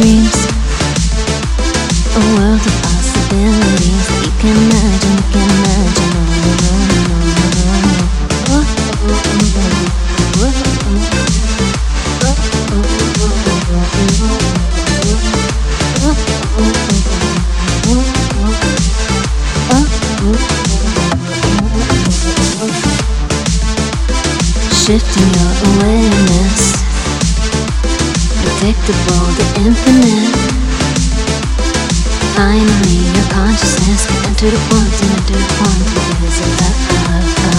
dreams. A world of possibilities you can imagine, can imagine. Oh, no, Shifting your awareness, predictable to infinite. Finally, your consciousness can enter the quantum, enter the. Is it that? Uh, uh,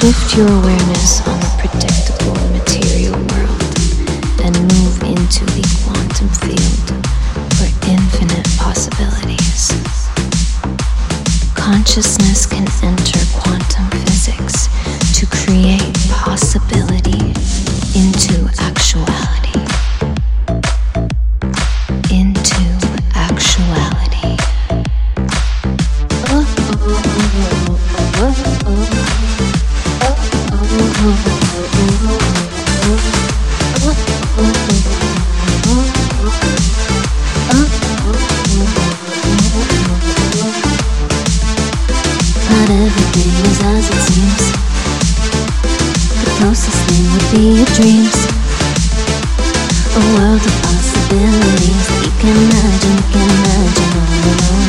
Shift your awareness on the predictable material world and move into the quantum field for infinite possibilities. Consciousness can enter quantum physics to create possibility A world of possibilities that you can imagine, you can imagine. No, no.